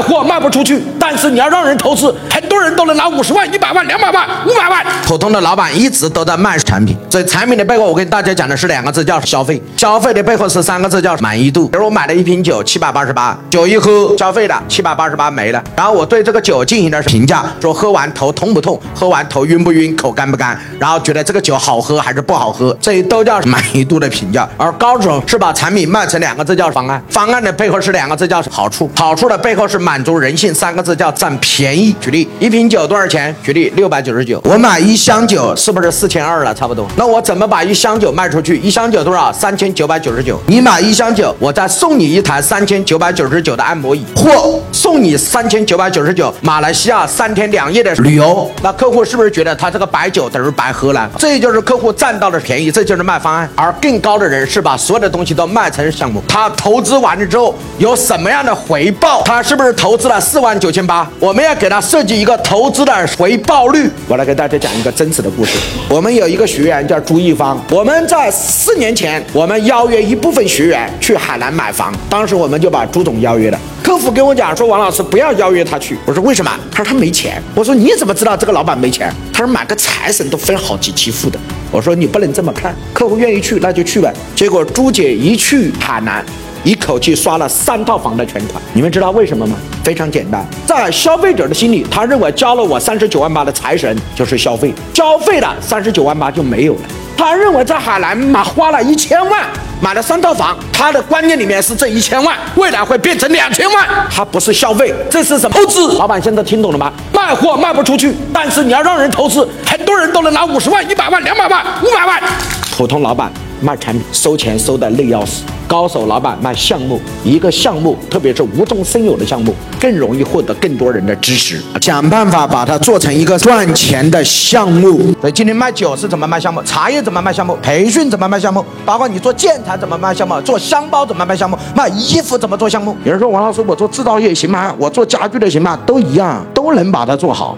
货卖不出去，但是你要让人投资，很多人都能拿五十万、一百万、两百万、五百万。普通的老板一直都在卖产品，所以产品的背后，我跟大家讲的是两个字，叫消费。消费的背后是三个字，叫满意度。比如我买了一瓶酒，七百八十八，酒一喝消费了七百八十八没了，然后我对这个酒进行的评价，说喝完头痛不痛，喝完头晕不晕，口干不干，然后觉得这个酒好喝还是不好喝，这都叫满意度的评价。而高手是把产品卖成两个字，叫方案。方案的背后是两个字，叫好处。好处的背后是满满足人性，三个字叫占便宜。举例，一瓶酒多少钱？举例六百九十九，我买一箱酒是不是四千二了？差不多。那我怎么把一箱酒卖出去？一箱酒多少？三千九百九十九。你买一箱酒，我再送你一台三千九百九十九的按摩椅，或送你三千九百九十九马来西亚三天两夜的旅游。那客户是不是觉得他这个白酒等于白喝了？这就是客户占到了便宜，这就是卖方案。而更高的人是把所有的东西都卖成项目。他投资完了之后有什么样的回报？他是不是投资了四万九千八？我们要给他设计一个投资的回报率。我来给大家讲一个真实的故事。我们有一个学员叫朱一方，我们在四年前，我们邀约一部分学员去海南买房，当时我们就把朱总邀约了。客服跟我讲说，王老师不要邀约他去。我说为什么？他说他没钱。我说你怎么知道这个老板没钱？他说买个财神都分好几期付的。我说你不能这么看，客户愿意去那就去呗。结果朱姐一去海南。一口气刷了三套房的全款，你们知道为什么吗？非常简单，在消费者的心里，他认为交了我三十九万八的财神就是消费，消费了三十九万八就没有了。他认为在海南买花了一千万买了三套房，他的观念里面是这一千万未来会变成两千万，他不是消费，这是什么投资？老板现在听懂了吗？卖货卖不出去，但是你要让人投资，很多人都能拿五十万、一百万、两百万、五百万。普通老板卖产品收钱收的累要死。高手老板卖项目，一个项目，特别是无中生有的项目，更容易获得更多人的支持。想办法把它做成一个赚钱的项目。所以今天卖酒是怎么卖项目？茶叶怎么卖项目？培训怎么卖项目？包括你做建材怎么卖项目？做箱包怎么卖项目？卖衣服怎么做项目？有人说王老师，我做制造业行吗？我做家具的行吗？都一样，都能把它做好。